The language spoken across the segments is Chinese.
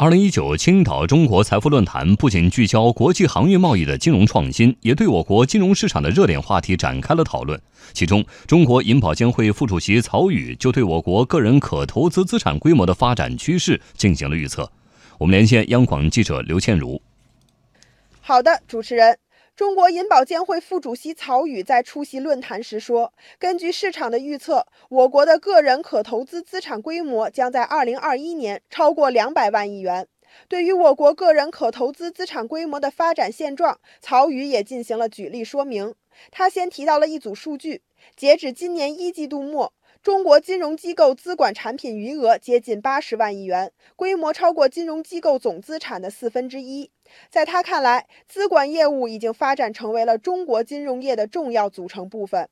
二零一九青岛中国财富论坛不仅聚焦国际航运贸易的金融创新，也对我国金融市场的热点话题展开了讨论。其中，中国银保监会副主席曹宇就对我国个人可投资资产规模的发展趋势进行了预测。我们连线央广记者刘倩茹。好的，主持人。中国银保监会副主席曹宇在出席论坛时说：“根据市场的预测，我国的个人可投资资产规模将在2021年超过200万亿元。”对于我国个人可投资资产规模的发展现状，曹宇也进行了举例说明。他先提到了一组数据：截止今年一季度末。中国金融机构资管产品余额接近八十万亿元，规模超过金融机构总资产的四分之一。在他看来，资管业务已经发展成为了中国金融业的重要组成部分。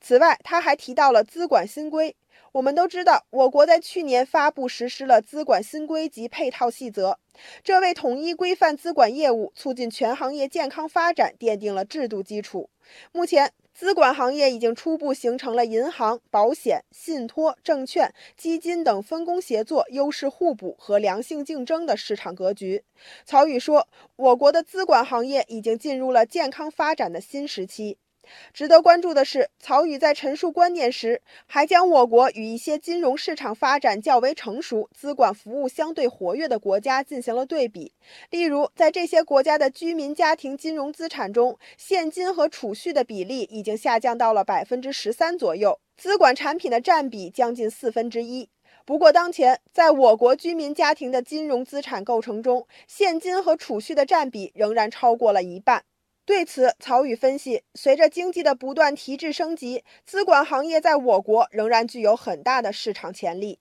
此外，他还提到了资管新规。我们都知道，我国在去年发布实施了资管新规及配套细则，这为统一规范资管业务、促进全行业健康发展奠定了制度基础。目前，资管行业已经初步形成了银行、保险、信托、证券、基金等分工协作、优势互补和良性竞争的市场格局。曹宇说，我国的资管行业已经进入了健康发展的新时期。值得关注的是，曹宇在陈述观点时，还将我国与一些金融市场发展较为成熟、资管服务相对活跃的国家进行了对比。例如，在这些国家的居民家庭金融资产中，现金和储蓄的比例已经下降到了百分之十三左右，资管产品的占比将近四分之一。不过，当前在我国居民家庭的金融资产构成中，现金和储蓄的占比仍然超过了一半。对此，曹宇分析，随着经济的不断提质升级，资管行业在我国仍然具有很大的市场潜力。